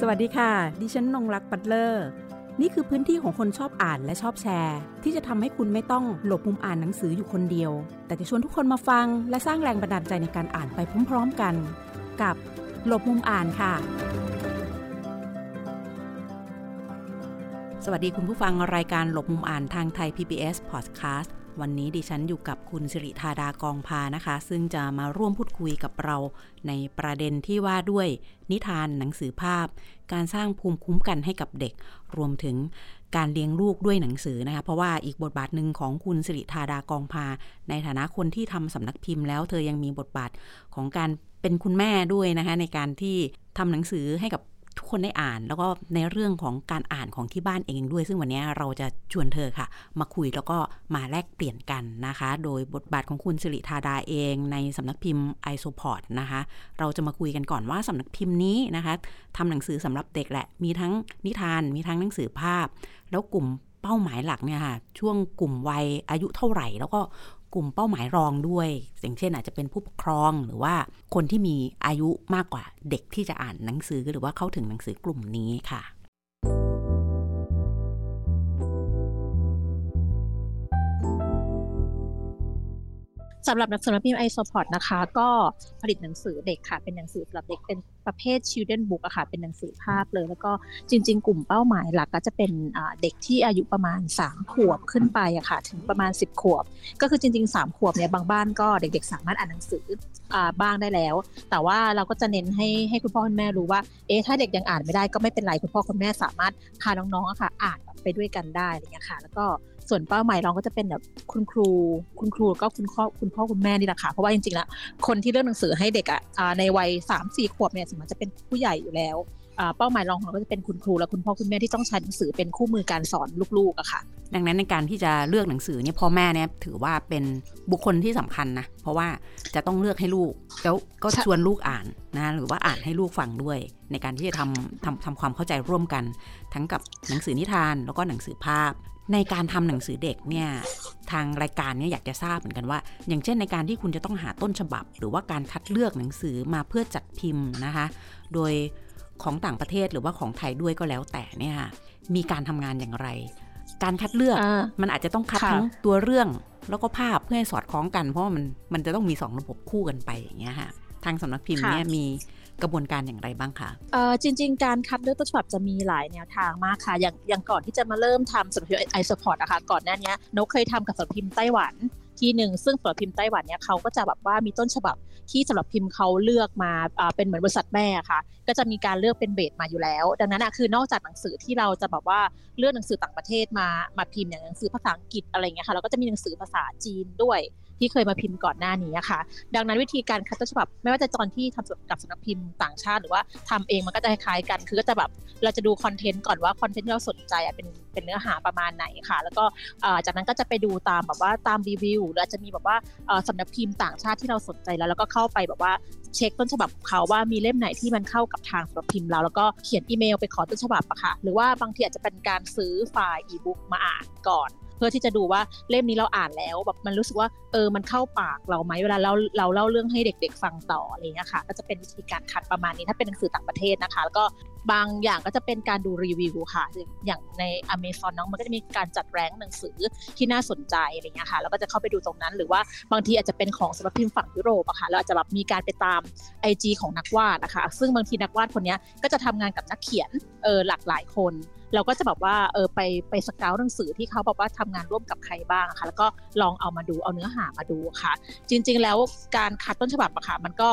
สวัสดีค่ะ ดิฉันนงรักปัตเลอร์ นี่คือพื้นที่ของคนชอบอ่านและชอบแชร์ ที่จะทำให้คุณไม่ต้องหลบมุมอ่านหนังสืออยู่คนเดียว แต่จะชวนทุกคนมาฟัง และสร้างแรงบันดาลใจในการอ่านไปพร้อมๆกัน กับหลบมุมอ่านค่ะ สวัสดีคุณผู้ฟังรายการหลบมุมอ่านทางไทย PBS Podcast วันนี้ดิฉันอยู่กับคุณสิริธาดากองพานะคะ ซึ่งจะมาร่วมพูด คุยกับเราในประเด็นที่ว่าด้วยนิทานหนังสือภาพ การสร้างภูมิคุ้มกันให้กับเด็ก รวมถึงการเลี้ยงลูกด้วยหนังสือนะคะ เพราะว่าอีกบทบาทหนึ่งของคุณสิริธาดากองพา ในฐานะคนที่ทำสำนักพิมพ์แล้วเธอยังมีบทบาทของการเป็นคุณแม่ด้วยนะคะในการที่ทำหนังสือให้กับ ทุกคนได้อ่าน แล้วก็ในเรื่องของการอ่านของที่บ้านเองด้วย ซึ่งวันนี้เราจะชวนเธอค่ะ มาคุยแล้วก็มาแลกเปลี่ยนกันนะคะ โดยบทบาทของคุณสิริธาดาเองในสำนักพิมพ์ไอโซพอร์ตนะคะ เราจะมาคุยกันก่อนว่าสำนักพิมพ์นี้นะคะทำหนังสือสำหรับเด็กแหละ มีทั้งนิทาน มีทั้งหนังสือภาพ แล้วกลุ่มเป้าหมายหลักเนี่ยค่ะช่วงกลุ่มวัยอายุเท่าไหร่ แล้วก็ กลุ่มเป้าหมายรองด้วย อย่างเช่นอาจจะเป็นผู้ปกครองหรือว่าคนที่มีอายุมากกว่าเด็กที่จะอ่านหนังสือหรือว่าเข้าถึงหนังสือกลุ่มนี้ค่ะ สำหรับนักสำนักพิมพ์ไอโซพอร์ตนะคะ ก็ผลิตหนังสือเด็กค่ะ เป็นหนังสือสำหรับเด็กเป็นประเภท children book อะค่ะ เป็นหนังสือภาพเลย แล้วก็จริง ๆ กลุ่มเป้าหมายหลักก็จะเป็นเด็กที่อายุประมาณ 3 ขวบขึ้นไปอะค่ะ ถึงประมาณ 10 ขวบ ก็คือจริง ๆ 3 ขวบเนี่ยบางบ้านก็เด็ก ๆ สามารถอ่านหนังสือบ้างได้แล้ว แต่ว่าเราก็จะเน้นให้ให้คุณพ่อคุณแม่รู้ว่า เอ๊ะถ้าเด็กยังอ่านไม่ได้ก็ไม่เป็นไรคุณพ่อคุณแม่สามารถพาน้องๆอะค่ะ อ่านไปด้วยกันได้อะไรเงี้ยค่ะ แล้วก็ ส่วนเป้าหมายเราก็จะเป็นแบบคุณครู คุณครูก็คุณพ่อคุณพ่อคุณแม่นี่แหละค่ะ เพราะว่าจริงๆแล้วคนที่เลือกหนังสือให้เด็กอะในวัยสามสี่ขวบเนี่ยสมมติจะเป็นผู้ใหญ่อยู่แล้วเป้าหมายรองของเราก็จะเป็นคุณครูและคุณพ่อคุณแม่ที่ต้องใช้หนังสือเป็นคู่มือการสอนลูกๆอะค่ะ ดังนั้นในการที่จะเลือกหนังสือเนี่ยพ่อแม่เนี่ยถือว่าเป็นบุคคลที่สำคัญนะเพราะว่าจะต้องเลือกให้ลูกแล้วก็ชวนลูกอ่านนะหรือว่าอ่านให้ลูกฟังด้วย ในการที่จะทำทำทำความเข้าใจร่วมกัน ทั้งกับหนังสือนิทานแล้วก็หนังสือภาพ ในการทำหนังสือเด็กเนี่ยทางรายการเนี่ยอยากจะทราบเหมือนกันว่า อย่างเช่นในการที่คุณจะต้องหาต้นฉบับ หรือว่าการคัดเลือกหนังสือมาเพื่อจัดพิมพ์นะคะ โดยของต่างประเทศหรือว่าของไทยด้วยก็แล้วแต่เนี่ยมีการทำงานอย่างไร การคัดเลือกอมันอาจจะต้องคัดทั้งตัวเรื่องแล้วก็ภาพเพื่อให้สอดคล้องกัน เพราะว่ามันมันจะต้องมีสองระบบคู่กันไปอย่างเงี้ยค่ะทางสำนักพิมพ์เนี่ยมี กระบวนการอย่างไรบ้างคะเออจริง ๆ การคัดเลือกต้นฉบับจะมีหลายแนวทางมากค่ะ อย่างอย่างก่อนที่จะมาเริ่มทำสำหรับไอสปอร์ตอะคะก่อนหน้านี้นกเคยทำกับสำนักพิมพ์ไต้หวันที่หนึ่งซึ่งสำนักพิมพ์ไต้หวันเนี่ยเขาก็จะแบบว่ามีต้นฉบับที่สำหรับพิมพ์เขาเลือกมาเป็นเหมือนบริษัทแม่ค่ะ ก็จะมีการเลือกเป็น base มาอยู่แล้ว ดังนั้นอะคือนอกจากหนังสือที่เราจะแบบว่าเลือกหนังสือต่างประเทศมามาพิมพ์อย่างหนังสือภาษาอังกฤษอะไรเงี้ยค่ะเราก็จะมีหนังสือภาษาจีนด้วย ที่เคยมาพิมพ์ก่อนหน้านี้ค่ะ ดังนั้นวิธีการคัดต้นฉบับ ไม่ว่าจะตอนที่ทำกับสำนักพิมพ์ต่างชาติ หรือว่าทำเองมันก็จะคล้ายกัน คือก็จะแบบเราจะดูคอนเทนต์ก่อนว่าคอนเทนต์ที่เราสนใจเป็นเป็นเนื้อหาประมาณไหนค่ะ แล้วก็จากนั้นก็จะไปดูตามแบบว่าตามรีวิวหรืออาจจะมีแบบว่าสำนักพิมพ์ต่างชาติที่เราสนใจแล้วแล้วก็เข้าไปแบบว่าเช็คต้นฉบับของเขาว่ามีเล่มไหนที่มันเข้ากับทางสำนักพิมพ์เราแล้วก็เขียนอีเมลไปขอต้นฉบับอะค่ะ หรือว่าบางทีอาจจะเป็นการซื้อไฟล์อีบุ๊กมาอ่านก่อน เพื่อที่จะดูว่าเล่มนี้เราอ่านแล้วแบบมันรู้สึกว่าเออมันเข้าปากเราไหมเวลาเราเราเล่าเรื่องให้เด็ก ๆ ฟังต่ออะไรเงี้ยค่ะ ก็จะเป็นวิธีการคัดประมาณนี้ถ้าเป็นหนังสือต่างประเทศนะคะ แล้วก็บางอย่างก็จะเป็นการดูรีวิวค่ะ อย่างในอเมซอนน้องมันก็จะมีการจัดแรงหนังสือที่น่าสนใจอะไรเงี้ยค่ะแล้วก็จะเข้าไปดูตรงนั้น หรือว่าบางทีอาจจะเป็นของสำนักพิมพ์ฝั่งยุโรปอะค่ะเราอาจจะแบบมีการไปตาม IG ของนักวาดนะคะ ซึ่งบางทีนักวาดคนนี้ก็จะทำงานกับนักเขียนเออหลากหลายคน เราก็จะแบบว่าเออไปไปสเกลหนังสือที่เขาบอกว่าทำงานร่วมกับใครบ้างค่ะแล้วก็ลองเอามาดูเอาเนื้อหามาดูค่ะ จริง ๆ แล้วการคัดต้นฉบับอะค่ะมันก็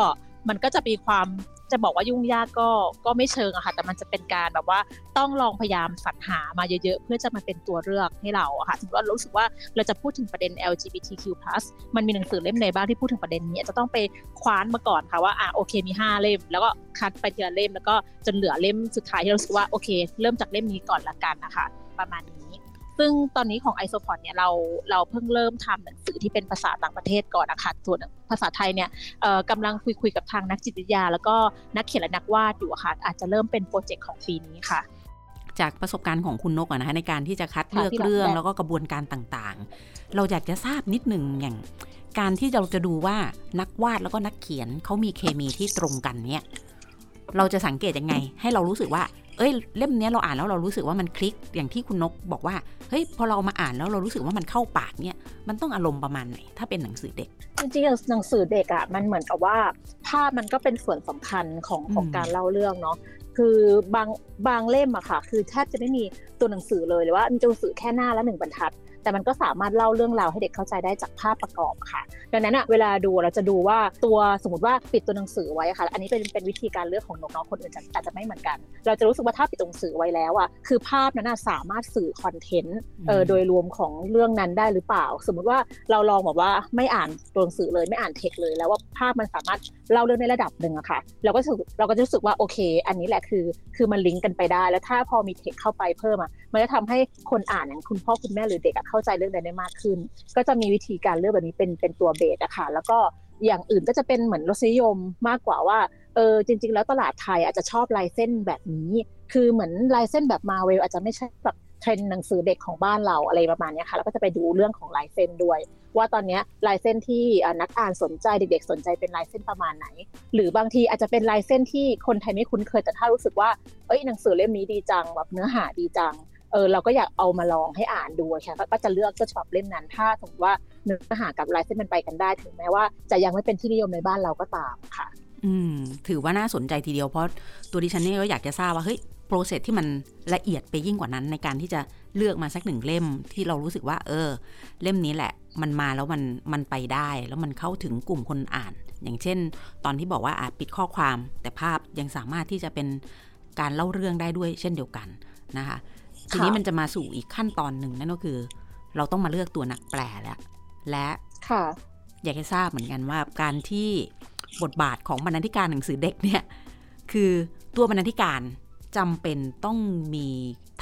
มันก็จะมีความจะบอกว่ายุ่งยากก็ก็ไม่เชิงอะค่ะ แต่มันจะเป็นการแบบว่าต้องลองพยายามสรรหามาเยอะๆ เพื่อจะมาเป็นตัวเลือกให้เราอะค่ะสมมติว่ารู้สึกว่าเราจะพูดถึงประเด็น LGBTQ+ มันมีหนังสือเล่มไหนบ้างที่พูดถึงประเด็นนี้ จะต้องไปคว้านมาก่อนค่ะว่าอะโอเคมี 5 เล่ม แล้วก็คัดไปทีละเล่มแล้วก็จนเหลือเล่มสุดท้ายที่เราสึกว่าโอเค เริ่มจากเล่มนี้ก่อนละกันนะคะประมาณนี้ ซึ่งตอนนี้ของ i s o p o d เนี่ยเราเราเพิ่งเริ่มทำหนังสือที่เป็นภาษาต่างประเทศก่อนนะคะส่วนภาษาไทยเนี่ยกำลังคุยคุยกับทางนักจิตวิทยา แล้วก็นักเขียนและนักวาดอยู่ค่ะอาจจะเริ่มเป็นโปรเจกต์ของปีนี้ค่ะจากประสบการณ์ของคุณนกนะคะในการที่จะคัดเลือกเรื่องแล้วก็กระบวนการต่างๆ เราอยากจะทราบนิดหนึ่งอย่าง การที่เราจะดูว่านักวาดแล้วก็นักเขียนเขามีเคมีที่ตรงกันเนี่ย เราจะสังเกตยังไง ให้เรารู้สึกว่า เอ้ยเล่มนี้เราอ่านแล้วเรารู้สึกว่ามันคลิกอย่างที่คุณนกบอกว่าเฮ้ยพอเรามาอ่านแล้วเรารู้สึกว่ามันเข้าปากเนี่ยมันต้องอารมณ์ประมาณไหนถ้าเป็นหนังสือเด็ก จริงๆหนังสือเด็กอะ่ะมันเหมือนกับว่าภาพมันก็เป็นส่วนสำคัญของของการเล่าเรื่องเนาะคือบางบางเล่มอะค่ะ คือแทบจะไม่มีตัวหนังสือเลยหรือว่ามีตัวหนังสือแค่หน้าละหนึ่งบรรทัด แต่มันก็สามารถเล่าเรื่องราวให้เด็กเข้าใจได้จากภาพประกอบค่ะ ดังนั้นอะเวลาดูเราจะดูว่าตัวสมมติว่าปิดตัวหนังสือไว้ค่ะ อันนี้เป็นเป็นวิธีการเลือกของน้องๆคนอื่นอาจจะไม่เหมือนกัน เราจะรู้สึกว่าถ้าปิดตัวหนังสือไว้แล้วอะคือภาพนั้นสามารถสื่อคอนเทนต์เออโดยรวมของเรื่องนั้นได้หรือเปล่า สมมุติว่าเราลองแบบว่าไม่อ่านตัวหนังสือเลยไม่อ่านเทคเลยแล้วว่าภาพมันสามารถ เล่าเรื่องในระดับหนึ่งอะค่ะ เราก็เราก็จะรู้สึกว่าโอเค อันนี้แหละคือคือมันลิงก์กันไปได้ แล้วถ้าพอมีเทคเข้าไปเพิ่มอะมันจะทำให้คนอ่านอย่างคุณพ่อคุณแม่หรือเด็กเข้าใจเรื่องใดได้มากขึ้น ก็จะมีวิธีการเลือกแบบนี้เป็นเป็นตัวเบสอะค่ะ แล้วก็อย่างอื่นก็จะเป็นเหมือนรสนิยมมากกว่าว่าเออจริง ๆ แล้วตลาดไทยอาจจะชอบลายเส้นแบบนี้ คือเหมือนลายเส้นแบบมาเวลอาจจะไม่ใช่แบบ เทรนหนังสือเด็กของบ้านเราอะไรประมาณนี้ค่ะแล้วก็จะไปดูเรื่องของลายเส้นด้วย ว่าตอนนี้ลายเส้นที่นักอ่านสนใจเด็ก ๆ สนใจเป็นลายเส้นประมาณไหน หรือบางทีอาจจะเป็นลายเส้นที่คนไทยไม่คุ้นเคยแต่ถ้ารู้สึกว่าเอ้ยหนังสือเล่มนี้ดีจังแบบเนื้อหาดีจังเออเราก็อยากเอามาลองให้อ่านดูค่ะก็จะเลือกต้นฉบับเล่มนั้น ถ้าสมมติว่าเนื้อหากับลายเส้นมันไปกันได้ ถึงแม้ว่าจะยังไม่เป็นที่นิยมในบ้านเราก็ตามค่ะ อืม ถือว่าน่าสนใจทีเดียวเพราะตัวดิฉันนี่ก็อยากจะทราบว่าเฮ้ย โปรเซสที่มันละเอียดไปยิ่งกว่านั้น ในการที่จะเลือกมาสักหนึ่งเล่มที่เรารู้สึกว่า เออ เล่มนี้แหละมันมาแล้วมันมันไปได้ แล้วมันเข้าถึงกลุ่มคนอ่าน อย่างเช่น ตอนที่บอกว่าอาจปิดข้อความ แต่ภาพยังสามารถที่จะเป็นการเล่าเรื่องได้ด้วยเช่นเดียวกันนะคะทีนี้มันจะมาสู่อีกขั้นตอนหนึ่งนั่นก็คือ เราต้องมาเลือกตัวนักแปลแล้ว และอยากให้ทราบเหมือนกันว่าการที่บทบาทของบรรณาธิการหนังสือเด็กเนี่ย คือตัวบรรณาธิการ จำเป็นต้องมี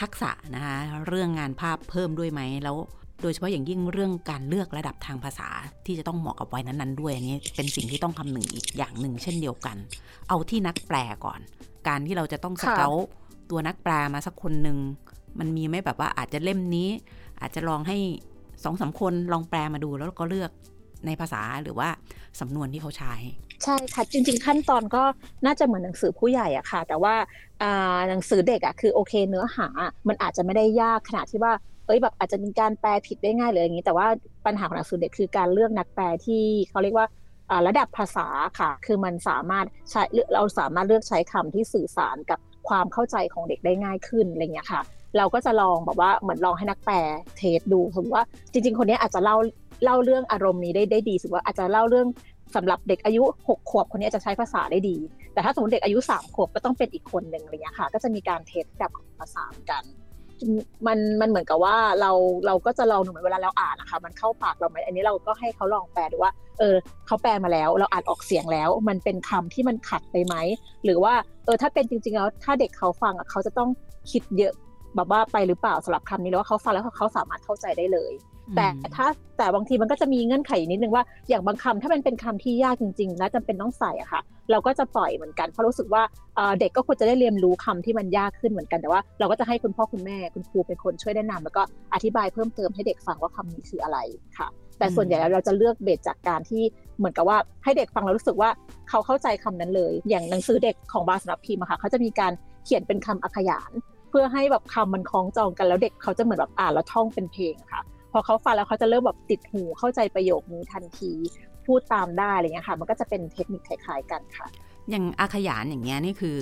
ทักษะนะคะเรื่องงานภาพเพิ่มด้วยไหมแล้วโดยเฉพาะอย่างยิ่งเรื่องการเลือกระดับทางภาษาที่จะต้องเหมาะกับวัยนั้นๆด้วยอันนี้เป็นสิ่งที่ต้องคำหนึ่งอีกอย่างหนึ่งเช่นเดียวกัน เอาที่นักแปลก่อน การที่เราจะต้องสเกลตัวนักแปลมาสักคนหนึ่งมันมีไหมแบบว่าอาจจะเล่มนี้ อาจจะลองให้สองสาคนลองแปลมาดูแล้วก็เลือกในภาษาหรือว่าสำนวนที่เขาใช้ ใช่ค่ะ จริง ๆ ขั้นตอนก็น่าจะเหมือนหนังสือผู้ใหญ่อะค่ะ แต่ว่าหนังสือเด็กอะคือโอเคเนื้อหา มันอาจจะไม่ได้ยากขนาดที่ว่าเอ้ยแบบอาจจะมีการแปลผิดได้ง่ายเลยอย่างนี้ แต่ว่าปัญหาของหนังสือเด็กคือการเลือกนักแปลที่เขาเรียกว่าระดับภาษาค่ะ คือมันสามารถใช้เราสามารถเลือกใช้คำที่สื่อสารกับความเข้าใจของเด็กได้ง่ายขึ้นอะไรเงี้ยค่ะ เราก็จะลองแบบว่าเหมือนลองให้นักแปล test ดูสมมติว่าจริง ๆ คนนี้อาจจะเล่าเล่าเรื่องอารมณ์นี้ได้ได้ดีสมมติว่าอาจจะเล่าเรื่อง สำหรับเด็กอายุ 6 ขวบคนนี้จะใช้ภาษาได้ดี แต่ถ้าสมมติเด็กอายุ 3 ขวบก็ต้องเป็นอีกคนหนึ่งอะไรเงี้ยค่ะ ก็จะมีการ test แบบภาษากันมันมันเหมือนกับว่าเราเราก็จะลองเหมือนเวลาเราอ่านนะคะมันเข้าปากเราไหมอันนี้เราก็ให้เขาลองแปลดูว่า เออเขาแปลมาแล้ว เราอ่านออกเสียงแล้ว มันเป็นคำที่มันขัดไปไหมหรือว่าเออถ้าเป็นจริงๆแล้วถ้าเด็กเขาฟังอะเขาจะต้องคิดเยอะ แบบว่าไปหรือเปล่าสำหรับคำนี้แล้วว่าเขาฟังแล้วเขาสามารถเข้าใจได้เลย แต่ถ้าแต่บางทีมันก็จะมีเงื่อนไขนิดนึงว่าอย่างบางคำถ้ามันเป็นคำที่ยากจริงๆและจำเป็นต้องใส่อะค่ะ เราก็จะปล่อยเหมือนกันเพราะรู้สึกว่าเด็กก็ควรจะได้เรียนรู้คำที่มันยากขึ้นเหมือนกันแต่ว่า เราก็จะให้คุณพ่อคุณแม่คุณครูเป็นคนช่วยแนะนำแล้วก็อธิบายเพิ่มเติมให้เด็กฟังว่าคำนี้คืออะไรค่ะ แต่ส่วนใหญ่เราจะเลือกเบสจากการที่เหมือนกับว่าให้เด็กฟังแล้วรู้สึกว่าเขาเข้าใจคำนั้นเลย อย่างหนังสือเด็กของบาสนับพิมพ์ค่ะเขาจะมีการเขียนเป็นคำอักขยาน เพื่อให้แบบคำมันคล้องจองกันแล้วเด็กเขาจะเหมือนแบบอ่านแล้วท่องเป็นเพลงค่ะ พอเขาฟังแล้วเขาจะเริ่มแบบติดหูเข้าใจประโยคนี้ทันที พูดตามได้อะไรเงี้ยค่ะ มันก็จะเป็นเทคนิคคล้ายๆกันค่ะ อย่างอาขยานอย่างเงี้ยนี่คือ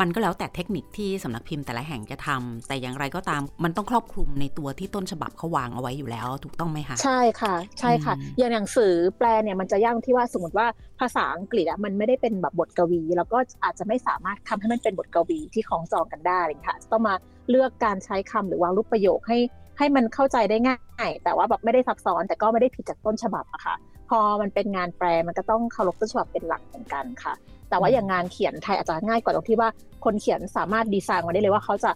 มันก็แล้วแต่เทคนิคที่สำนักพิมพ์แต่ละแห่งจะทำแต่อย่างไรก็ตามมันต้องครอบคลุมในตัวที่ต้นฉบับเขาวางเอาไว้อยู่แล้วถูกต้องไหมคะใช่ค่ะ ใช่ค่ะ อย่างหนังสือแปลเนี่ยมันจะยากที่ว่าสมมติว่าภาษาอังกฤษอะมันไม่ได้เป็นแบบบทกวี แล้วก็อาจจะไม่สามารถทำให้มันเป็นบทกวีที่คล้องจองกันได้เลยค่ะต้องมาเลือกการใช้คำหรือวางรูปประโยคให้ให้มันเข้าใจได้ง่าย แต่ว่าแบบไม่ได้ซับซ้อนแต่ก็ไม่ได้ผิดจากต้นฉบับอะค่ะ พอมันเป็นงานแปลมันก็ต้องเคารพต้นฉบับเป็นหลักเหมือนกันค่ะ แต่ว่าอย่างงานเขียนไทยอาจจะง่ายกว่าตรงที่ว่าคนเขียนสามารถดีไซน์มาได้เลยว่าเขาจะ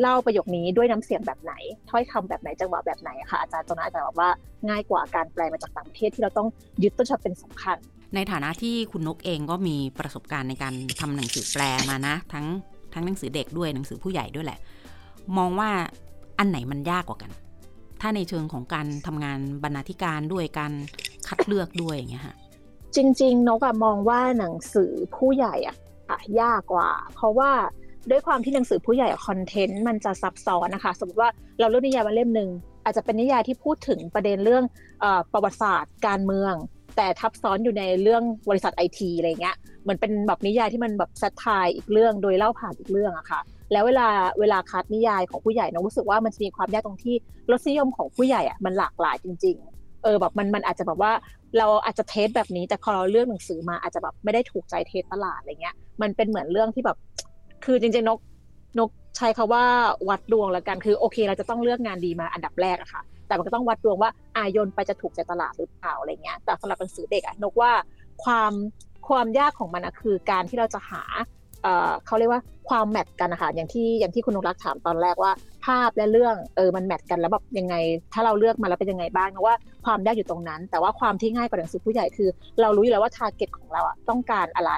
เล่าประโยคนี้ด้วยน้ำเสียงแบบไหน ถ้อยคำแบบไหนจังหวะแบบไหนค่ะอาจารย์ตรงนั้นอาจจะแบบว่าง่ายกว่าการแปลมาจากต่างประเทศที่เราต้องยึดต้นฉบับเป็นสำคัญ ในฐานะที่คุณนกเองก็มีประสบการณ์ในการทำหนังสือแปลมานะ ทั้งทั้งหนังสือเด็กด้วยหนังสือผู้ใหญ่ด้วยแหละ มองว่าอันไหนมันยากกว่ากัน ถ้าในเชิงของการทำงานบรรณาธิการด้วยการคัดเลือกด้วยอย่างเงี้ยค่ะ จริง ๆ นกอะมองว่าหนังสือผู้ใหญ่อะค่ะยากกว่า เพราะว่าด้วยความที่หนังสือผู้ใหญ่คอนเทนต์มันจะซับซ้อนนะคะ สมมติว่าเราเลือกนิยายมาเล่มหนึ่งอาจจะเป็นนิยายที่พูดถึงประเด็นเรื่องประวัติศาสตร์การเมือง แต่ทับซ้อนอยู่ในเรื่องบริษัทไอทีอะไรเงี้ยเหมือนเป็นแบบนิยายที่มันแบบซัดทายอีกเรื่องโดยเล่าผ่านอีกเรื่องอะค่ะแล้วเวลาเวลาคัดนิยายของผู้ใหญ่น้องรู้สึกว่ามันจะมีความยากตรงที่รสนิยมของผู้ใหญ่อะมันหลากหลายจริง ๆ เออแบบมันมันอาจจะแบบว่า เราอาจจะเทสแบบนี้ แต่พอเราเลือกหนังสือมาอาจจะแบบไม่ได้ถูกใจเทสตลาดอะไรเงี้ย มันเป็นเหมือนเรื่องที่แบบ คือจริงๆนกนกใช้คาว่าวัดดวงละกันคือโอเค เราจะต้องเลือกงานดีมาอันดับแรกอะค่ะ แต่มันก็ต้องวัดดวงว่าอายนไปจะถูกใจตลาดหรือเปล่าอะไรเงี้ยแต่สำหรับหนังสือเด็กอะนกว่าความความยากของมันอะคือการที่เราจะหา เขาเรียกว่าความแมทกันนะคะอย่างที่อย่างที่คุณนกรักถามตอนแรกว่า ภาพและเรื่องเออมันแมทกันแล้วแบบยังไง ถ้าเราเลือกมาแล้วเป็นยังไงบ้างเพราะว่าความยากอยู่ตรงนั้น แต่ว่าความที่ง่ายกว่าหนังสือผู้ใหญ่คือ เรารู้อยู่แล้วว่าทาร์เก็ตของเราอะต้องการอะไร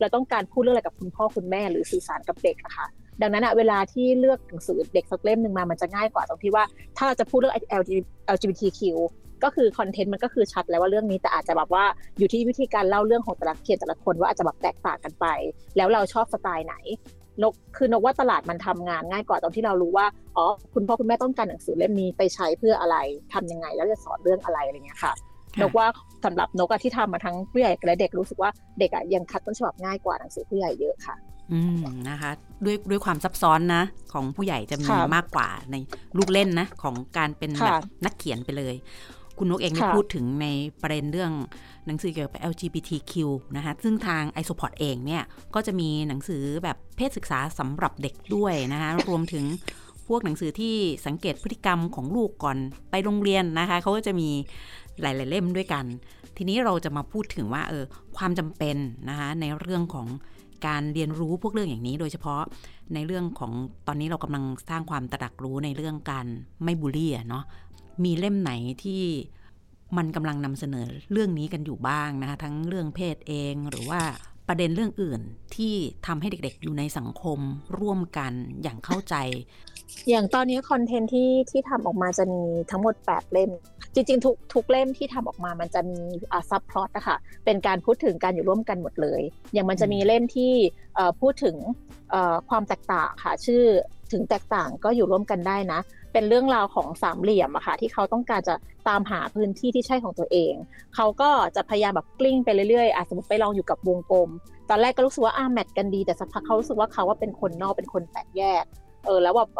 เราต้องการพูดเรื่องอะไรกับคุณพ่อคุณแม่หรือสื่อสารกับเด็กนะคะ ดังนั้นอะเวลาที่เลือกหนังสือเด็กสักเล่มหนึ่งมามันจะง่ายกว่าตรงที่ว่าถ้าเราจะพูดเรื่อง LGBTQ ก็คือคอนเทนต์มันก็คือชัดแล้วว่าเรื่องนี้แต่อาจจะแบบว่าอยู่ที่วิธีการเล่าเรื่องของแต่ละเขียนแต่ละคนว่าอาจจะแบบแตกต่างกันไป แล้วเราชอบสไตล์ไหนนกคือนกว่าตลาดมันทำงานง่ายกว่าตรงที่เรารู้ว่าอ๋อคุณพ่อคุณแม่ต้องการหนังสือเล่มนี้ไปใช้เพื่ออะไรทำยังไง แล้วจะสอนเรื่องอะไรอะไรเงี้ยค่ะนกว่าสำหรับนกที่ทำมาทั้งผู้ใหญ่และเด็กรู้สึกว่าเด็กอะยังคัดต้นฉบับง่ายกว่าหนังสือผู้ใหญ่เยอะค่ะ อืมนะคะ ด้วยด้วยความซับซ้อนนะ ของผู้ใหญ่จะมีมากกว่าในลูกเล่นนะ ของการเป็นแบบนักเขียนไปเลย คุณนกเองได้พูดถึงในประเด็นเรื่องหนังสือเกี่ยวกับ LGBTQ นะคะซึ่งทาง i s o p o r t เองเนี่ย ก็จะมีหนังสือแบบเพศศึกษาสำหรับเด็กด้วยนะคะรวมถึงพวกหนังสือที่สังเกตพฤติกรรมของลูกก่อนไปโรงเรียนนะคะเขาก็จะมีหลาย ๆ เล่มด้วยกัน ทีนี้เราจะมาพูดถึงว่าเออความจำเป็นนะคะในเรื่องของ การเรียนรู้พวกเรื่องอย่างนี้ โดยเฉพาะในเรื่องของตอนนี้เรากำลังสร้างความตระหนักรู้ในเรื่องการไม่บูลลี่เนาะมีเล่มไหนที่มันกำลังนำเสนอเรื่องนี้กันอยู่บ้างนะคะทั้งเรื่องเพศเองหรือว่า ประเด็นเรื่องอื่นที่ทำให้เด็กๆ อยู่ในสังคมร่วมกันอย่างเข้าใจ อย่างตอนนี้คอนเทนต์ที่ที่ทำออกมาจะมีทั้งหมด 8 เล่ม จริงๆ ทุกทุกเล่มที่ทำออกมามันจะมีซับพลอตนะคะเป็นการพูดถึงการอยู่ร่วมกันหมดเลย อย่างมันจะมีเล่มที่พูดถึงความแตกต่างค่ะ ชื่อถึงแตกต่างก็อยู่ร่วมกันได้นะ เป็นเรื่องราวของสามเหลี่ยมอะค่ะที่เขาต้องการจะตามหาพื้นที่ที่ใช่ของตัวเอง เขาก็จะพยายามแบบกลิ้งไปเรื่อยๆอาจสมมติไปลองอยู่กับวงกลม ตอนแรกก็รู้สึกว่าอ่าแมทกันดีแต่สักพักเขารู้สึกว่าเขาว่าเป็นคนนอกเป็นคนแตกแยกเออแล้วแบบ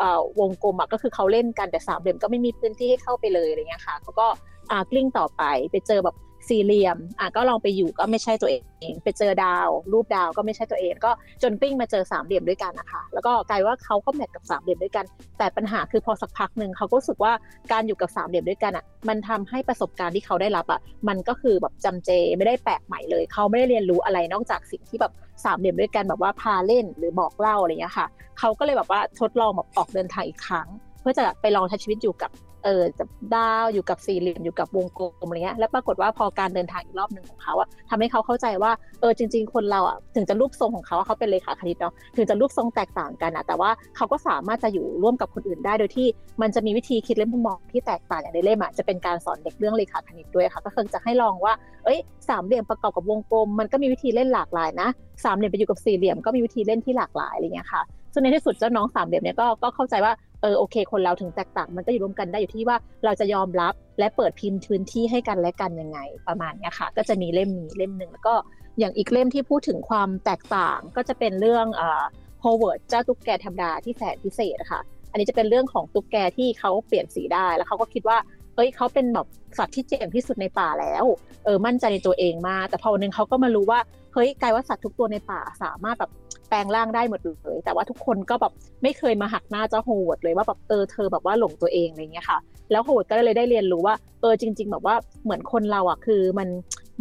วงกลมอะก็คือเขาเล่นกันแต่สามเหลี่ยมก็ไม่มีพื้นที่ให้เข้าไปเลยอะไรเงี้ยค่ะเขาก็อ่ากลิ้งต่อไปไปเจอแบบ สี่เหลี่ยมอะก็ลองไปอยู่ก็ไม่ใช่ตัวเอง ไปเจอดาว รูปดาวก็ไม่ใช่ตัวเอง ก็จนปิ้งมาเจอสามเหลี่ยมด้วยกันนะคะแล้วก็กลายว่าเขาก็แมทกับสามเหลี่ยมด้วยกัน แต่ปัญหาคือพอสักพักหนึ่งเขาก็รู้สึกว่าการอยู่กับสามเหลี่ยมด้วยกันอะมันทำให้ประสบการณ์ที่เขาได้รับอะมันก็คือแบบจำเจไม่ได้แปลกใหม่เลย เขาไม่ได้เรียนรู้อะไรนอกจากสิ่งที่แบบสามเหลี่ยมด้วยกันแบบว่าพาเล่นหรือบอกเล่าอะไรเงี้ยค่ะเขาก็เลยแบบว่าทดลองแบบออกเดินทางอีกครั้ง เพื่อจะไปลองใช้ชีวิตอยู่กับ เออจะดาวอยู่กับสี่เหลี่ยมอยู่กับวงกลมอะไรเงี้ยแล้วปรากฏว่าพอการเดินทางอีกรอบหนึ่งของเขาอะทำให้เขาเข้าใจว่าเออจริง ๆ คนเราอะถึงจะรูปทรงของเขาเขาเป็นเลขาคณิตเนาะถึงจะรูปทรงแตกต่างกันอะแต่ว่าเขาก็สามารถจะอยู่ร่วมกับคนอื่นได้โดยที่มันจะมีวิธีคิดเล่นมุมมองที่แตกต่างอย่างในเล่มอะจะเป็นการสอนเด็กเรื่องเลขาคณิตด้วยค่ะ ก็คือจะให้ลองว่าเอ้ยสามเหลี่ยมประกอบกับวงกลม มันก็มีวิธีเล่นหลากหลายนะสามเหลี่ยมไปอยู่กับสี่เหลี่ยมก็มีวิธีเล่นที่หลากหลายอะไรเงี้ยค่ะซึ่งในที่สุดเจ้าน้องสามเหลี่ยมเนี่ยก็ก็เข้าใจว่า เออโอเค คนเราถึงแตกต่างมันก็อยู่ร่วมกันได้อยู่ที่ว่าเราจะยอมรับและเปิดพิมพ์พื้นที่ให้กันและกันยังไงประมาณนี้ค่ะ ก็จะมีเล่มนี้เล่มหนึ่งแล้วก็อย่างอีกเล่มที่พูดถึงความแตกต่างก็จะเป็นเรื่องอ่าโฮเวิร์ดเจ้าตุ๊กแกธรรมดาที่แสนพิเศษนะคะอันนี้จะเป็นเรื่องของตุ๊กแกที่เขาเปลี่ยนสีได้แล้วเขาก็คิดว่าเอ้ยเขาเป็นแบบสัตว์ที่เจ๋งที่สุดในป่าแล้วเออมั่นใจในตัวเองมากแต่พอวันนึงเขาก็มารู้ว่าเฮ้ยกลายว่าสัตว์ทุกตัวในป่าสามารถแบบ แปลงร่างได้หมดเลย แต่ว่าทุกคนก็แบบไม่เคยมาหักหน้าเจ้าโฮวดเลยว่าแบบเออเธอแบบว่าหลงตัวเองอะไรเงี้ยค่ะ แล้วโฮวดก็เลยได้เรียนรู้ว่าเออจริง ๆ แบบว่าเหมือนคนเราอะคือมัน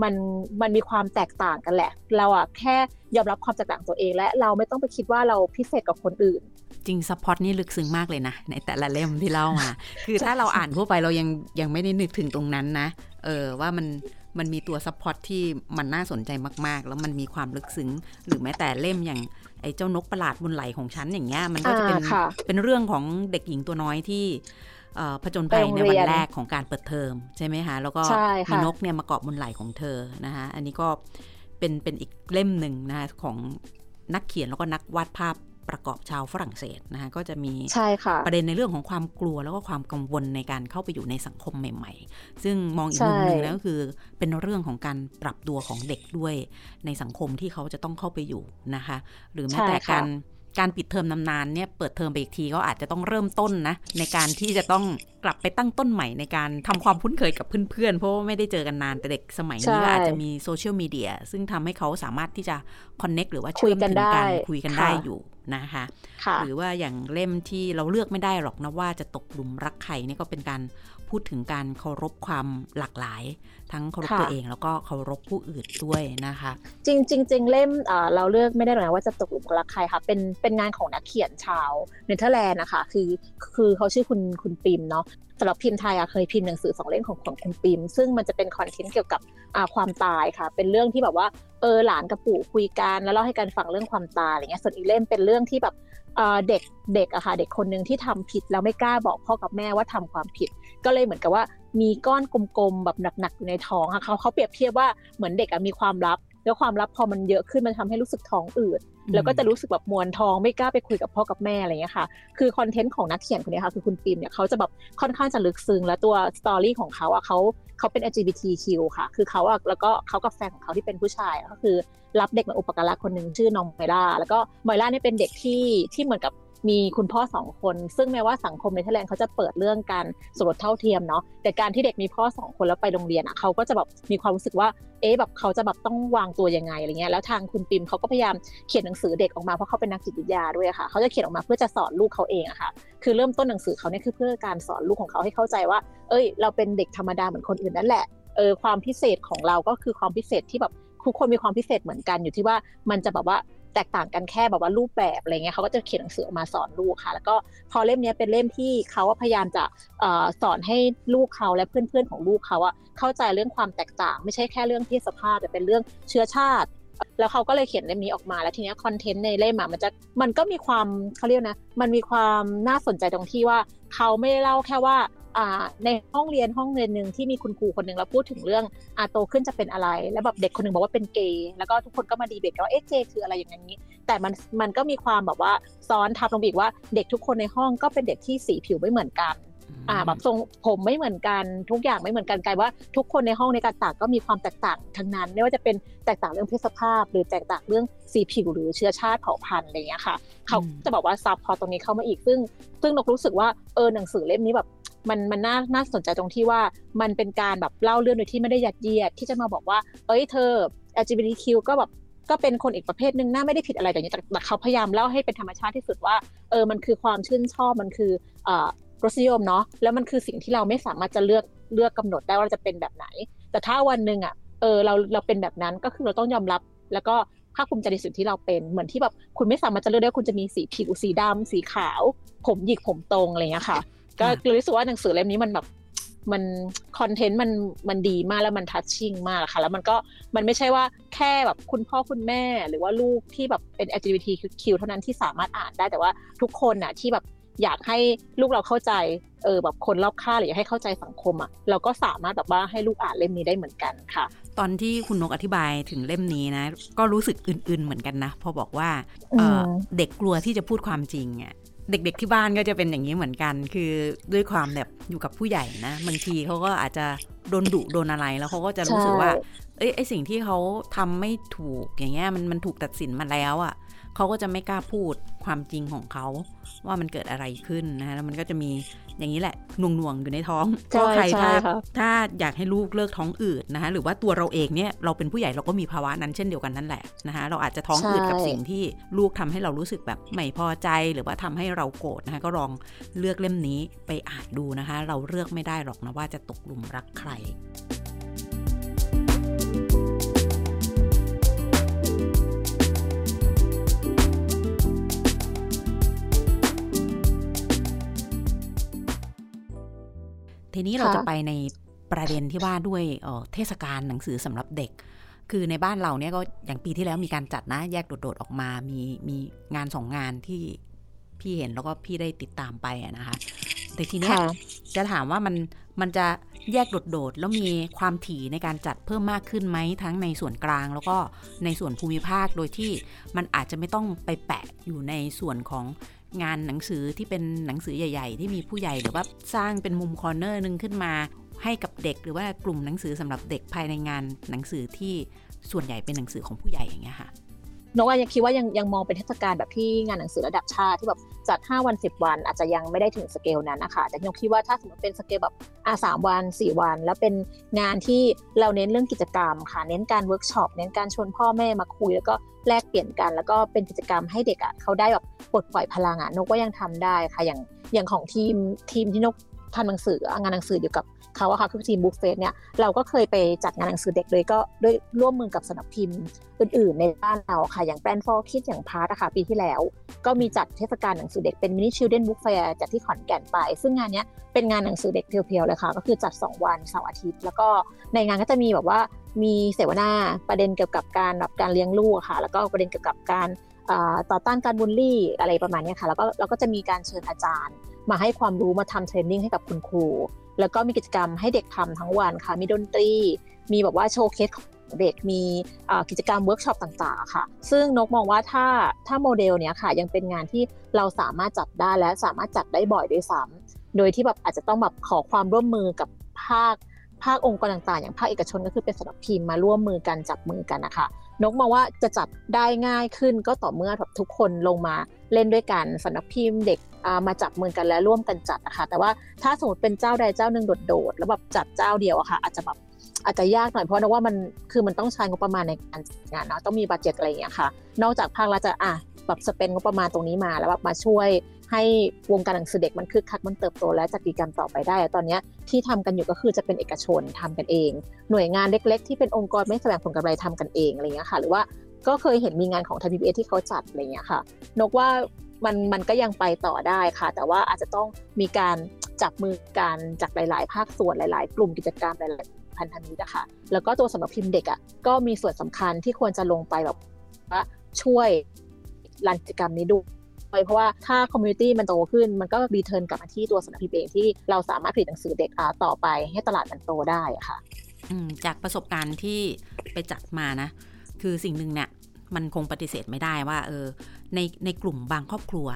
มันมันมีความแตกต่างกันแหละ เราอะแค่ยอมรับความแตกต่างตัวเอง และเราไม่ต้องไปคิดว่าเราพิเศษกับคนอื่นจริง support นี่ลึกซึ้งมากเลยนะ ในแต่ละเล่มที่เล่ามา คือถ้าเราอ่านทั่วไปเรายังยังไม่ได้นึกถึงตรงนั้นนะ เออว่ามัน มันมีตัว support ที่มันน่าสนใจมาก ๆ แล้วมันมีความลึกซึ้ง หรือแม้แต่เล่มอย่างไอ้เจ้านกประหลาดบนไหล่ของฉันอย่างเงี้ยมันก็จะเป็นเป็นเรื่องของเด็กหญิงตัวน้อยที่ผจญภัยในวันแรกของการเปิดเทอมใช่ไหมคะแล้วก็มีนกเนี่ยมาเกาะบนไหล่ของเธอนะคะอันนี้ก็เป็นเป็นอีกเล่มหนึ่งนะคะของนักเขียนแล้วก็นักวาดภาพ ประกอบชาวฝรั่งเศสนะคะก็จะมีใช่ค่ะประเด็นในเรื่องของความกลัวแล้วก็ความกังวลในการเข้าไปอยู่ในสังคมใหม่ ๆ ซึ่งมองอีกมุมหนึ่งแล้วก็คือเป็นเรื่องของการปรับตัวของเด็กด้วยในสังคมที่เขาจะต้องเข้าไปอยู่นะคะ หรือแม้แต่การการปิดเทอมนานๆเนี่ยเปิดเทอมไปอีกทีก็อาจจะต้องเริ่มต้นนะ ในการที่จะต้องกลับไปตั้งต้นใหม่ในการทำความคุ้นเคยกับเพื่อนๆ เพราะว่าไม่ได้เจอกันนานแต่เด็กสมัยนี้ก็อาจจะมีโซเชียลมีเดียซึ่งทำให้เขาสามารถที่จะconnect หรือว่าเชื่อมถึงกันคุยกันได้อยู่ นะคะหรือว่าอย่างเล่มที่เราเลือกไม่ได้หรอกนะว่าจะตกหลุมรักใครนี่ก็เป็นการพูดถึงการเคารพความหลากหลาย ทั้งเคารพตัวเองแล้วก็เคารพผู้อื่นด้วยนะคะ จริงจริงเล่มเราเลือกไม่ได้หรอกนะว่าจะตกหลุมรักใครค่ะเป็นเป็นงานของนักเขียนชาวเนเธอร์แลนด์นะคะคือคือเขาชื่อคุณคุณปิมเนาะ สำนักพิมพ์ไทยอะเคยพิมพ์หนังสือสองเล่มของของคุณปิมซึ่งมันจะเป็น content เกี่ยวกับความตายค่ะ เป็นเรื่องที่แบบว่าเออหลานกับปู่คุยกันแล้วเล่าให้กันฟังเรื่องความตายอะไรเงี้ยส่วนอีเล่มเป็นเรื่องที่แบบเด็กเด็กอะค่ะเด็กคนหนึ่งที่ทำผิดแล้วไม่กล้าบอกพ่อกับแม่ว่าทำความผิด ก็เลยเหมือนกับว่ามีก้อนกลมๆแบบหนักๆอยู่ในท้องค่ะเขาเขาเปรียบเทียบว่าเหมือนเด็กอะมีความลับ แล้วความลับพอมันเยอะขึ้นมันทำให้รู้สึกท้องอืดแล้วก็จะรู้สึกแบบมวนท้องไม่กล้าไปคุยกับพ่อกับแม่อะไรเงี้ยค่ะ คือคอนเทนต์ของนักเขียนคนนี้ค่ะคือคุณปิมเนี่ยเขาจะแบบค่อนข้างจะลึกซึ้งและตัว story ของเขาอะเขาเขาเป็น LGBTQ ค่ะ คือเขาอะแล้วก็เขากับแฟนของเขาที่เป็นผู้ชายก็คือรับเด็กมาอุปการะคนหนึ่งชื่อน้องไมล่าแล้วก็ไมล่าเนี่ยเป็นเด็กที่ที่เหมือนกับ มีคุณพ่อสองคน ซึ่งแม้ว่าสังคมในเนเธอร์แลนด์เขาจะเปิดเรื่องการสมรสเท่าเทียมเนาะแต่การที่เด็กมีพ่อสองคนแล้วไปโรงเรียนอะเขาก็จะแบบมีความรู้สึกว่าเอ๊ะแบบเขาจะแบบต้องวางตัวยังไงอะไรเงี้ยแล้วทางคุณปิมเขาก็พยายามเขียนหนังสือเด็กออกมาเพราะเขาเป็นนักจิตวิทยาด้วยค่ะเขาจะเขียนออกมาเพื่อจะสอนลูกเขาเองอะค่ะคือเริ่มต้นหนังสือเขาเนี่ยคือเพื่อการสอนลูกของเขาให้เข้าใจว่า เอ้ย เราเป็นเด็กธรรมดาเหมือนคนอื่นนั่นแหละเออความพิเศษของเราก็คือความพิเศษที่แบบทุกคนมีความพิเศษเหมือนกันอยู่ที่ว่ามันจะแบบว่า ตกต่างกันแค่แบบว่ารูปแบบอะไรเงี้ยเขาก็จะเขียนหนังสือออกมาสอนลูกค่ะ แล้วก็พอเล่มนี้เป็นเล่มที่เขาพยายามจะสอนให้ลูกเขาและเพื่อนๆของลูกเขาอะเข้าใจเรื่องความแตกต่าง ไม่ใช่แค่เรื่องเพศสภาพแต่เป็นเรื่องเชื้อชาติแล้วเขาก็เลยเขียนเล่มนี้ออกมาแล้วทีนี้คอนเทนต์ในเล่มมันจะมันก็มีความเขาเรียกนะ มันมีความน่าสนใจตรงที่ว่าเขาไม่ได้เล่าแค่ว่า ในห้องเรียนห้องเรียนหนึ่งที่มีคุณครูคนหนึ่งแล้วพูดถึงเรื่องอาโตขึ้นจะเป็นอะไร แล้วแบบเด็กคนหนึ่งบอกว่าเป็นเกย์แล้วก็ทุกคนก็มาดีเบตกันว่าเอ๊ะเกย์คืออะไรอย่างนี้ แต่มันมันก็มีความแบบว่าซ้อนทับลงอีกว่าเด็กทุกคนในห้องก็เป็นเด็กที่สีผิวไม่เหมือนกันอ่าแบบทรงผมไม่เหมือนกันทุกอย่างไม่เหมือนกันกลายว่าทุกคนในห้องในการต่างก็มีความแตกต่างทั้งนั้น ไม่ว่าจะเป็นแตกต่างเรื่องเพศสภาพ หรือแตกต่างเรื่องสีผิวหรือเชื้อชาติเผ่าพันธุ์อะไรเงี้ยค่ะ เขาจะบอกว่าซับพอตรงนี้เข้ามาอีกซึ่ง ซึ่งนกรู้สึกว่าเออหนังสือเล่มนี้แบบ มันมันน่าน่าสนใจตรงที่ว่ามันเป็นการแบบเล่าเรื่องโดยที่ไม่ได้ยัดเยียด ที่จะมาบอกว่า เอ้ยเธอ LGBTQ ก็แบบก็เป็นคนอีกประเภทหนึ่งน่าไม่ได้ผิดอะไรอย่างนี้แต่เขาพยายามเล่าให้เป็นธรรมชาติที่สุดว่าเออมันคือความชื่นชอบมันคืออ่ารสนิยมเนาะแล้วมันคือสิ่งที่เราไม่สามารถจะเลือกเลือกกำหนดได้ว่าจะเป็นแบบไหน แต่ถ้าวันหนึ่งอะเออเราเราเป็นแบบนั้นก็คือเราต้องยอมรับ แล้วก็ภาคภูมิใจในสิ่งที่เราเป็นเหมือนที่แบบคุณไม่สามารถจะเลือกได้คุณจะมีสีผิวสีดำสีขาว ผมหยิกผมตรงอะไรเงี้ยค่ะ ก็รู้สึกว่าหนังสือเล่มนี้มันแบบมันคอนเทนต์มันมันดีมากแล้วมันทัชชิ่งมากค่ะ แล้วมันก็มันไม่ใช่ว่าแค่แบบคุณพ่อคุณแม่ หรือว่าลูกที่แบบเป็น LGBTQ เท่านั้นที่สามารถอ่านได้แต่ว่าทุกคนน่ะที่แบบอยากให้ลูกเราเข้าใจเออแบบคนรอบข้างหรืออยากให้เข้าใจสังคมอะเราก็สามารถแบบว่าให้ลูกอ่านเล่มนี้ได้เหมือนกันค่ะ ตอนที่คุณนกอธิบายถึงเล่มนี้นะ ก็รู้สึกอื่นๆเหมือนกันนะพอบอกว่าเด็กกลัวที่จะพูดความจริงอะ เด็กๆที่บ้านก็จะเป็นอย่างนี้เหมือนกัน คือด้วยความแบบอยู่กับผู้ใหญ่นะบางทีเขาก็อาจจะโดนดุโดนอะไรแล้วเขาก็จะรู้สึกว่า เอ้ยไอสิ่งที่เขาทำไม่ถูกอย่างเงี้ยมันมันถูกตัดสินมาแล้วอะ่ะ เขาก็จะไม่กล้าพูดความจริงของเขา ว่ามันเกิดอะไรขึ้นนะแล้วมันก็จะมีอย่างนี้แหละหน่วงๆอยู่ในท้องก็ใครถ้าถ้าอยากให้ลูกเลิกท้องอืดนะคะหรือว่าตัวเราเองเนี่ยเราเป็นผู้ใหญ่เราก็มีภาวะนั้นเช่นเดียวกันนั่นแหละนะคะเราอาจจะท้องอืดกับสิ่งที่ลูกทำให้เรารู้สึกแบบไม่พอใจหรือว่าทำให้เราโกรธนะคะก็ลองเลือกเล่มนี้ไปอ่านดูนะคะ เราเลือกไม่ได้หรอกนะว่าจะตกหลุมรักใคร ทีนี้เราจะไปในประเด็นที่ว่าด้วยเทศกาลหนังสือสำหรับเด็ก คือในบ้านเราเนี่ยก็อย่างปีที่แล้วมีการจัดนะ แยกโดดๆออกมามีมีงานสองงานที่พี่เห็นแล้วก็พี่ได้ติดตามไปนะคะ แต่ทีนี้จะถามว่ามันมันจะแยกโดดๆแล้วมีความถี่ในการจัดเพิ่มมากขึ้นไหมทั้งในส่วนกลาง แล้วก็ในส่วนภูมิภาคโดยที่มันอาจจะไม่ต้องไปแปะอยู่ในส่วนของ งานหนังสือที่เป็นหนังสือใหญ่ ๆ ที่มีผู้ใหญ่หรือว่าสร้างเป็นมุม corner นึงขึ้นมา ให้กับเด็กหรือว่ากลุ่มหนังสือสำหรับเด็กภายในงานหนังสือที่ส่วนใหญ่เป็นหนังสือของผู้ใหญ่อย่างเงี้ยค่ะ นกยังคิดว่ายังยังมองเป็นเทศกาลแบบที่งานหนังสือระดับชาติที่แบบจัด 5 วัน 10 วัน อาจจะยังไม่ได้ถึงสเกลนั้นนะคะแต่นกคิดว่าถ้าสมมติเป็นสเกลแบบอาสามวัน 4 วัน แล้วเป็นงานที่เราเน้นเรื่องกิจกรรมค่ะ เน้นการเวิร์กช็อปเน้นการชวนพ่อแม่มาคุย แล้วก็แลกเปลี่ยนกัน แล้วก็เป็นกิจกรรมให้เด็กอะเขาได้แบบปลดปล่อยพลังอะนกก็ยังทำได้ค่ะอย่างอย่างของทีมทีมที่นก ทำหนังสืองานหนังสืออยู่กับเขาอะค่ะคือทีม Book Fest เนี่ยเราก็เคยไปจัดงานหนังสือเด็กเลยก็ด้วยร่วมมือกับสำนักพิมพ์อื่นๆ ในบ้านเราค่ะ อย่าง Plan for Kids อย่างพาสอะค่ะปีที่แล้ว ก็มีจัดเทศกาลหนังสือเด็กเป็น Mini Children Book Fair จัดที่ขอนแก่นไป ซึ่งงานนี้เป็นงานหนังสือเด็ก pure ๆเลยค่ะ ก็คือจัด 2 วันเสาร์อาทิตย์ แล้วก็ในงานก็จะมีแบบว่ามีเสวนาประเด็นเกี่ยวกับการแบบการเลี้ยงลูกค่ะ แล้วก็ประเด็นเกี่ยวกับการต่อต้านการบูลลี่อะไรประมาณนี้ค่ะ แล้วก็เราก็จะมีการเชิญอาจารย์ มาให้ความรู้มาทำ training ให้กับคุณครู แล้วก็มีกิจกรรมให้เด็กทำทั้งวันค่ะ มีดนตรี มีแบบว่า showcase ของเด็กมีกิจกรรมเวิร์กช็อปต่าง ๆ ค่ะ ซึ่งนกมองว่าถ้าถ้าโมเดลเนี้ยค่ะ ยังเป็นงานที่เราสามารถจัดได้และสามารถจัดได้บ่อยด้วยซ้ำโดยที่แบบอาจจะต้องแบบขอความร่วมมือกับภาคภาคองค์กรต่างๆ อย่างภาคเอกชนก็คือเป็นสำนักพิมพ์มาร่วมมือกันจับมือกันนะคะนกมองว่าจะจัดได้ง่ายขึ้นก็ต่อเมื่อทุกคนลงมา เล่นด้วยกันสำนักพิมพ์เด็กมาจับมือกันและร่วมกันจัดนะคะแต่ว่าถ้าสมมติเป็นเจ้าใดเจ้าหนึ่งโดดๆแล้วแบบจัดเจ้าเดียวอะค่ะอาจจะแบบอาจจะยากหน่อยเพราะนว่ามันคือมันต้องใช้งบประมาณในการงานเนาะต้องมีบัตเจ็ตอะไรอย่างเงี้ยค่ะ นอกจากภาครัฐจะอะแบบสเปนงบประมาณตรงนี้มาแล้วแบบมาช่วยให้วงการหนังสือเด็กมันคึกคักมันเติบโตและจัดกิจกรรมต่อไปได้ ตอนนี้ที่ทำกันอยู่ก็คือจะเป็นเอกชนทำกันเอง หน่วยงานเล็ก ๆ ที่เป็นองค์กรไม่แสดงผลกำไรทำกันเองอะไรเงี้ยค่ะ หรือว่า ก็เคยเห็นมีงานของท TPS ที่เขาจัดอะไรเงี้ยค่ะ นกว่ามันมันก็ยังไปต่อได้ค่ะ แต่ว่าอาจจะต้องมีการจับมือกันจากหลาย ๆ ภาคส่วนหลาย ๆ กลุ่มกิจกรรมหลาย ๆ พันธมิตรนะคะแล้วก็ตัวสำนักพิมพ์เด็กอะก็มีส่วนสำคัญที่ควรจะลงไปแบบว่าช่วย run กิจกรรมนี้ด้วยเพราะว่าถ้า community มันโตขึ้น มันก็ return กลับมาที่ตัวสำนักพิมพ์เองที่เราสามารถผลิตหนังสือเด็กต่อไปให้ตลาดมันโตได้ค่ะจากประสบการณ์ที่ไปจัดมานะ คือสิ่งหนึ่งเนี่ยมันคงปฏิเสธไม่ได้ว่าเออในในกลุ่มบางครอบครัว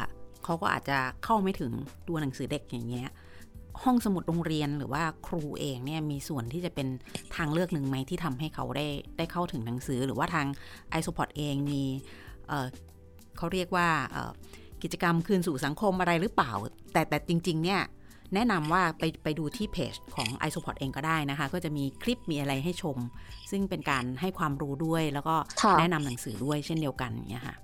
เขาก็อาจจะเข้าไม่ถึงตัวหนังสือเด็กอย่างเงี้ยห้องสมุดโรงเรียนหรือว่าครูเองเนี่ยมีส่วนที่จะเป็นทางเลือกหนึ่งไหมที่ทำให้เขาได้ได้เข้าถึงหนังสือ หรือว่าทางไอโซพอดเองมีเเขาเรียกว่ากิจกรรมคืนสู่สังคมอะไรหรือเปล่า แต่แต่จริง ๆ เนี่ย แนะนำว่าไปไปดูที่เพจของ i s o p o r t เองก็ได้นะคะ ก็จะมีคลิปมีอะไรให้ชม ซึ่งเป็นการให้ความรู้ด้วยแล้วก็แนะนำหนังสือด้วยเช่นเดียวกันเนี่ยค่ะ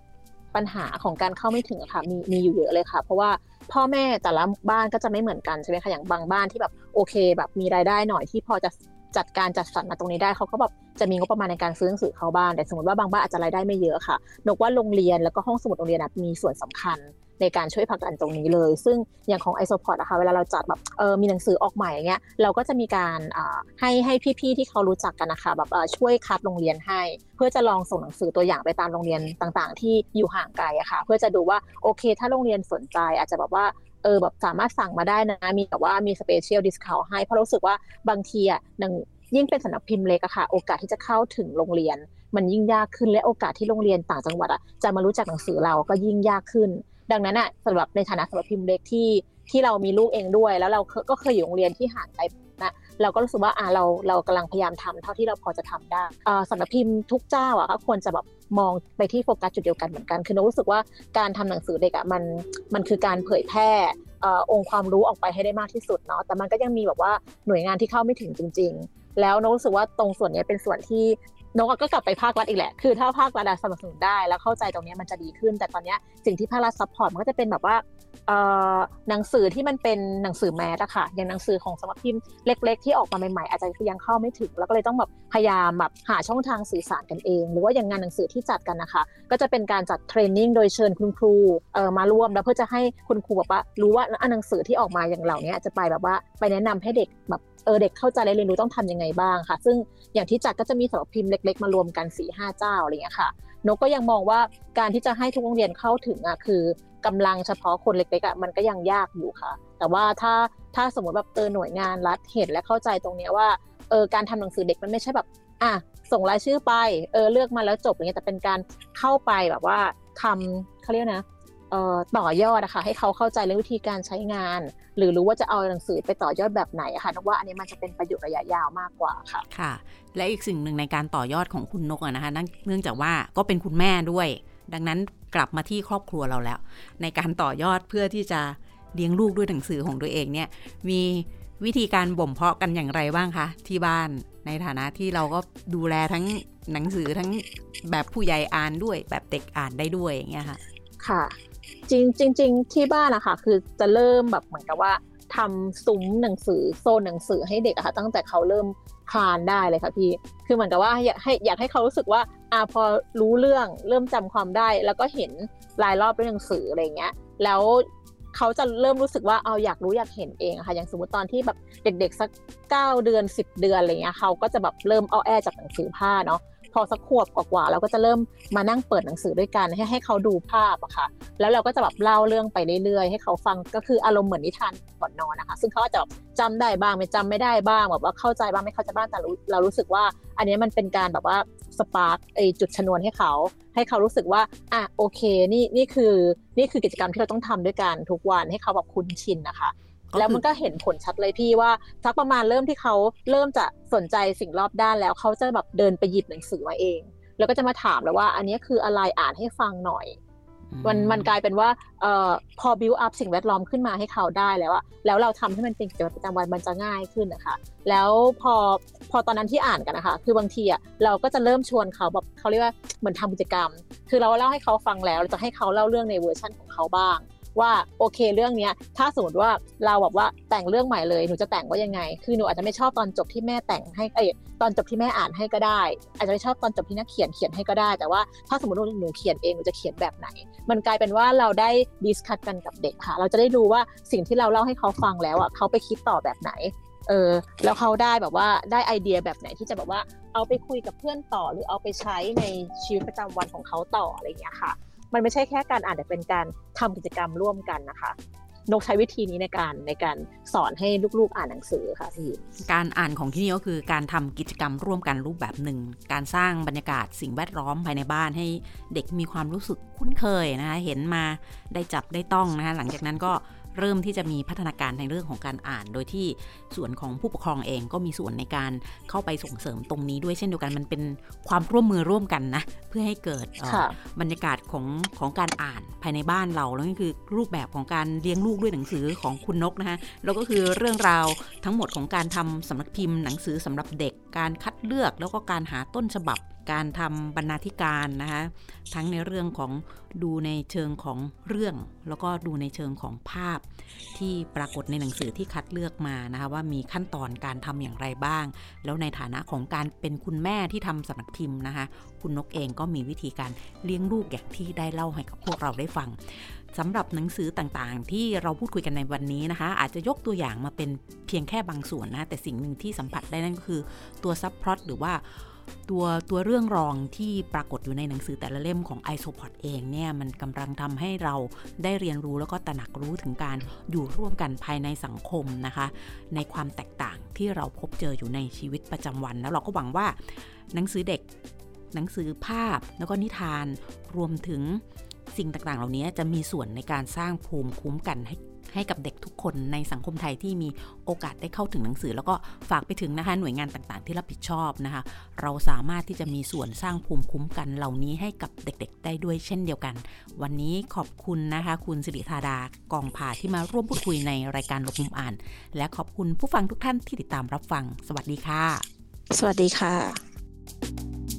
ปัญหาของการเข้าไม่ถึงค่ะมีมีอยู่เยอะเลยค่ะ เพราะว่าพ่อแม่แต่ละบ้านก็จะไม่เหมือนกันใช่ไหมคะอย่างบางบ้านที่แบบโอเค แบบมีรายได้หน่อยที่พอจะจัดการจัดสรรมาตรงนี้ได้เขาก็แบบจะมีงบประมาณในการซื้อหนังสือเข้าบ้านแต่สมมติว่าบางบ้านอาจจะรายได้ไม่เยอะค่ะนกว่าโรงเรียนแล้วก็ห้องสมุดโรงเรียนมีส่วนสำคัญ ในการช่วยผลักดันตรงนี้เลย ซึ่งอย่างของ i s o p o r t นะคะเวลาเราจัดแบบเออมีหนังสือออกใหม่อย่างเงี้ยเราก็จะมีการให้ให้พี่ๆที่เขารู้จักกันนะคะแบบช่วยคัดโรงเรียนให้ เพื่อจะลองส่งหนังสือตัวอย่างไปตามโรงเรียนต่างๆ ที่อยู่ห่างไกลอะค่ะเพื่อจะดูว่าโอเค ถ้าโรงเรียนสนใจอาจจะแบบว่าเออแบบสามารถสั่งมาได้นะ มีแบบว่ามี special discount ให้ เพราะรู้สึกว่าบางทีอะหนังยิ่งเป็นสำนักพิมพ์เล็กอะค่ะ โอกาสที่จะเข้าถึงโรงเรียน มันยิ่งยากขึ้นและโอกาสที่โรงเรียนต่างจังหวัดอะจะมารู้จักหนังสือเราก็ยิ่งยากขึ้น ดังนั้นอะสำหรับในฐานะสำหรับพิมพ์เล็กที่ที่เรามีลูกเองด้วย แล้วเราก็เคยอยู่โรงเรียนที่ห่างไกลนะเราก็รู้สึกว่าอ่าเราเรากำลังพยายามทำเท่าที่เราพอจะทำได้สำหรับพิมพ์ทุกเจ้าอะก็ควรจะแบบมองไปที่โฟกัสจุดเดียวกันเหมือนกัน คือเรารู้สึกว่าการทำหนังสือเด็กอะมันมันคือการเผยแพร่องค์ความรู้ออกไปให้ได้มากที่สุดเนาะแต่มันก็ยังมีแบบว่าหน่วยงานที่เข้าไม่ถึงจริง ๆ แล้วนกรู้สึกว่าตรงส่วนนี้เป็นส่วนที่ นกก็กลับไปภาครัฐอีกแหละ คือถ้าภาครัฐสนับสนุนได้แล้วเข้าใจตรงนี้มันจะดีขึ้น แต่ตอนนี้สิ่งที่ภาครัฐ support มันก็จะเป็นแบบว่าหนังสือที่มันเป็นหนังสือ mass อะค่ะ อย่างหนังสือของสำนักพิมพ์เล็ก ๆ ที่ออกมาใหม่ๆอาจจะยังเข้าไม่ถึง แล้วก็เลยต้องแบบพยายามแบบหาช่องทางสื่อสารกันเอง หรือว่าอย่างงานหนังสือที่จัดกันนะคะ ก็จะเป็นการจัด training โดยเชิญคุณครูมาร่วมแล้วเพื่อจะให้คุณครูแบบว่ารู้ว่าหนังสือที่ออกมาอย่างเหล่านี้จะไปแบบว่าไปแนะนำให้เด็กแบบ เออเด็กเข้าใจและเรียนรู้ต้องทํำยังไงบ้างค่ะ ซึ่งอย่างที่จัดก็จะมีสำหรับพิมพ์เล็ก ๆ มารวมกัน4ี่ห้าเจ้าอะไรเงี้ยค่ะนกก็ยังมองว่าการที่จะให้ทุกโรงเรียนเข้าถึงอะคือกำลังเฉพาะคนเล็กๆอะมันก็ยังยากอยู่ค่ะ แต่ว่าถ้าถ้าสมมติแบบเออหน่วยงานรัฐเห็นและเข้าใจตรงเนี้ยว่าเออการทำหนังสือเด็กมันไม่ใช่แบบอะส่งรายชื่อไปเออเลือกมาแล้วจบอย่างเงี้ยแต่เป็นการเข้าไปแบบว่าทำเขาเรียกนะเอ่อ ต่อยอดนะคะให้เขาเข้าใจเรื่องวิธีการใช้งาน หรือรู้ว่าจะเอาหนังสือไปต่อยอดแบบไหนอะค่ะนกว่าอันนี้มันจะเป็นประโยชน์ระยะยาวมากกว่าค่ะค่ะ และอีกสิ่งหนึ่งในการต่อยอดของคุณนกอะนะคะเนื่องจากว่าก็เป็นคุณแม่ด้วย ดังนั้นกลับมาที่ครอบครัวเราแล้ว ในการต่อยอดเพื่อที่จะเลี้ยงลูกด้วยหนังสือของตัวเองเนี่ยมีวิธีการบ่มเพาะกันอย่างไรบ้างคะที่บ้านในฐานะที่เราก็ดูแลทั้งหนังสือทั้งแบบผู้ใหญ่อ่านด้วย แบบเด็กอ่านได้ด้วยอย่างเงี้ยค่ะ ค่ะ จริงจริงที่บ้านนะคะคือจะเริ่มแบบเหมือนกับว่าทำซุ้มหนังสือโซนหนังสือให้เด็กอะค่ะ ตั้งแต่เขาเริ่มคลานได้เลยค่ะพี่ คือเหมือนกับว่าอยากให้อยากให้เขารู้สึกว่าอ่าพอรู้เรื่องเริ่มจำความได้ แล้วก็เห็นรายรอบด้วยหนังสืออะไรเงี้ย แล้วเขาจะเริ่มรู้สึกว่าเอาอยากรู้อยากเห็นเองค่ะ อย่างสมมติตอนที่แบบเด็กๆสัก 9 เดือน 10 เดือนอะไรเงี้ยเขาก็จะแบบเริ่มเอาแอจากหนังสือผ้าเนาะ พอสักขวบกว่าๆเราก็จะเริ่มมานั่งเปิดหนังสือด้วยกันให้ให้เขาดูภาพอะค่ะ แล้วเราก็จะแบบเล่าเรื่องไปเรื่อยๆ ให้เขาฟังก็คืออารมณ์เหมือนนิทานก่อนนอนนะคะ ซึ่งเขาจะจำได้บ้างไม่จำไม่ได้บ้างแบบว่าเข้าใจบ้างไม่เข้าใจบ้างแต่เรารู้สึกว่า อันนี้มันเป็นการแบบว่าสปาร์กไอจุดชนวนให้เขา ให้เขารู้สึกว่าอะโอเคนี่นี่คือนี่คือกิจกรรมที่เราต้องทำด้วยกันทุกวันให้เขาแบบคุ้นชินนะคะ แล้วมันก็เห็นผลชัดเลยพี่ว่าสักประมาณเริ่มที่เขาเริ่มจะสนใจสิ่งรอบด้านแล้วเขาจะแบบเดินไปหยิบหนังสือมาเอง แล้วก็จะมาถามแล้วว่า อันนี้คืออะไรอ่านให้ฟังหน่อยมันมันกลายเป็นว่าเอ่อพอบิวอัพสิ่งแวดล้อมขึ้นมาให้เขาได้แล้วอะแล้วเราทำให้มันเป็นกิจวัตรประจำวันมันจะง่ายขึ้นนะคะ แล้วพอพอตอนนั้นที่อ่านกันนะคะ คือบางทีอะเราก็จะเริ่มชวนเขาแบบเขาเรียกว่าเหมือนทำกิจกรรม คือเราเล่าให้เขาฟังแล้วเราจะให้เขาเล่าเรื่องในเวอร์ชั่นของเขาบ้าง ว่าโอเคเรื่องนี้ถ้าสมมติว่าเราแบบว่าแต่งเรื่องใหม่เลยหนูจะแต่งว่ายังไง คือหนูอาจจะไม่ชอบตอนจบที่แม่แต่งให้เอตอนจบที่แม่อ่านให้ก็ได้ อาจจะไม่ชอบตอนจบที่นักเขียนเขียนให้ก็ได้ แต่ว่าถ้าสมมติว่าหนูเขียนเองหนูจะเขียนแบบไหน มันกลายเป็นว่าเราได้ discuss กันกับเด็กค่ะ เราจะได้ดูว่าสิ่งที่เราเล่าให้เขาฟังแล้วอะเขาไปคิดต่อแบบไหนเออแล้วเขาได้แบบว่าได้ไอเดียแบบไหนที่จะแบบว่าเอาไปคุยกับเพื่อนต่อหรือเอาไปใช้ในชีวิตประจำวันของเขาต่ออะไรอย่างเงี้ยค่ะ มันไม่ใช่แค่การอ่านแต่เป็นการทำกิจกรรมร่วมกันนะคะนกใช้วิธีนี้ในการในการสอนให้ลูกๆอ่านหนังสือค่ะพี่การอ่านของที่นี่ก็คือการทำกิจกรรมร่วมกันรูปแบบหนึ่ง การสร้างบรรยากาศสิ่งแวดล้อมภายในบ้านให้เด็กมีความรู้สึกคุ้นเคยนะคะเห็นมาได้จับได้ต้องนะคะหลังจากนั้นก็เริ่มที่จะมีพัฒนาการในเรื่องของการอ่าน โดยที่ส่วนของผู้ปกครองเองก็มีส่วนในการเข้าไปส่งเสริมตรงนี้ด้วยเช่นเดียวกันมันเป็นความร่วมมือร่วมกันนะ เพื่อให้เกิดบรรยากาศ ของของการอ่านภายในบ้านเราแล้วนี่คือรูปแบบของการเลี้ยงลูกด้วยหนังสือของคุณนกนะคะแล้วก็คือเรื่องราวทั้งหมดของการทำสำนักพิมพ์หนังสือสำหรับเด็กการคัดเลือกแล้วก็การหาต้นฉบับ การทำบรรณาธิการนะคะทั้งในเรื่องของดูในเชิงของเรื่อง แล้วก็ดูในเชิงของภาพ ที่ปรากฏในหนังสือที่คัดเลือกมานะคะว่ามีขั้นตอนการทำอย่างไรบ้าง แล้วในฐานะของการเป็นคุณแม่ที่ทำสำนักพิมพ์นะคะคุณนกเองก็มีวิธีการเลี้ยงลูกอย่างที่ได้เล่าให้กับพวกเราได้ฟังสำหรับหนังสือต่างๆ ที่เราพูดคุยกันในวันนี้นะคะ อาจจะยกตัวอย่างมาเป็นเพียงแค่บางส่วนนะแต่สิ่งหนึ่งที่สัมผัสได้นั่นก็คือตัวซับพลอตหรือว่า ตัวตัวเรื่องรองที่ปรากฏอยู่ในหนังสือแต่ละเล่มของ i s o p o d เองเนี่ยมันกำลังทำให้เราได้เรียนรู้แล้วก็ตระหนักรู้ถึงการอยู่ร่วมกันภายในสังคมนะคะ ในความแตกต่างที่เราพบเจออยู่ในชีวิตประจำวัน แล้วเราก็หวังว่า หนังสือเด็ก หนังสือภาพแล้วก็นิทานรวมถึงสิ่งต่างๆ เหล่านี้จะมีส่วนในการสร้างภูมิคุ้มกันให้ ให้กับเด็กทุกคนในสังคมไทยที่มีโอกาสได้เข้าถึงหนังสือ แล้วก็ฝากไปถึงนะคะหน่วยงานต่างๆ ที่รับผิดชอบนะคะ เราสามารถที่จะมีส่วนสร้างภูมิคุ้มกันเหล่านี้ให้กับเด็กๆ ได้ด้วยเช่นเดียวกัน วันนี้ขอบคุณนะคะ คุณสิริธาดากองผ่าที่มาร่วมพูดคุยในรายการหลบมุมอ่าน และขอบคุณผู้ฟังทุกท่านที่ติดตามรับฟัง สวัสดีค่ะ สวัสดีค่ะ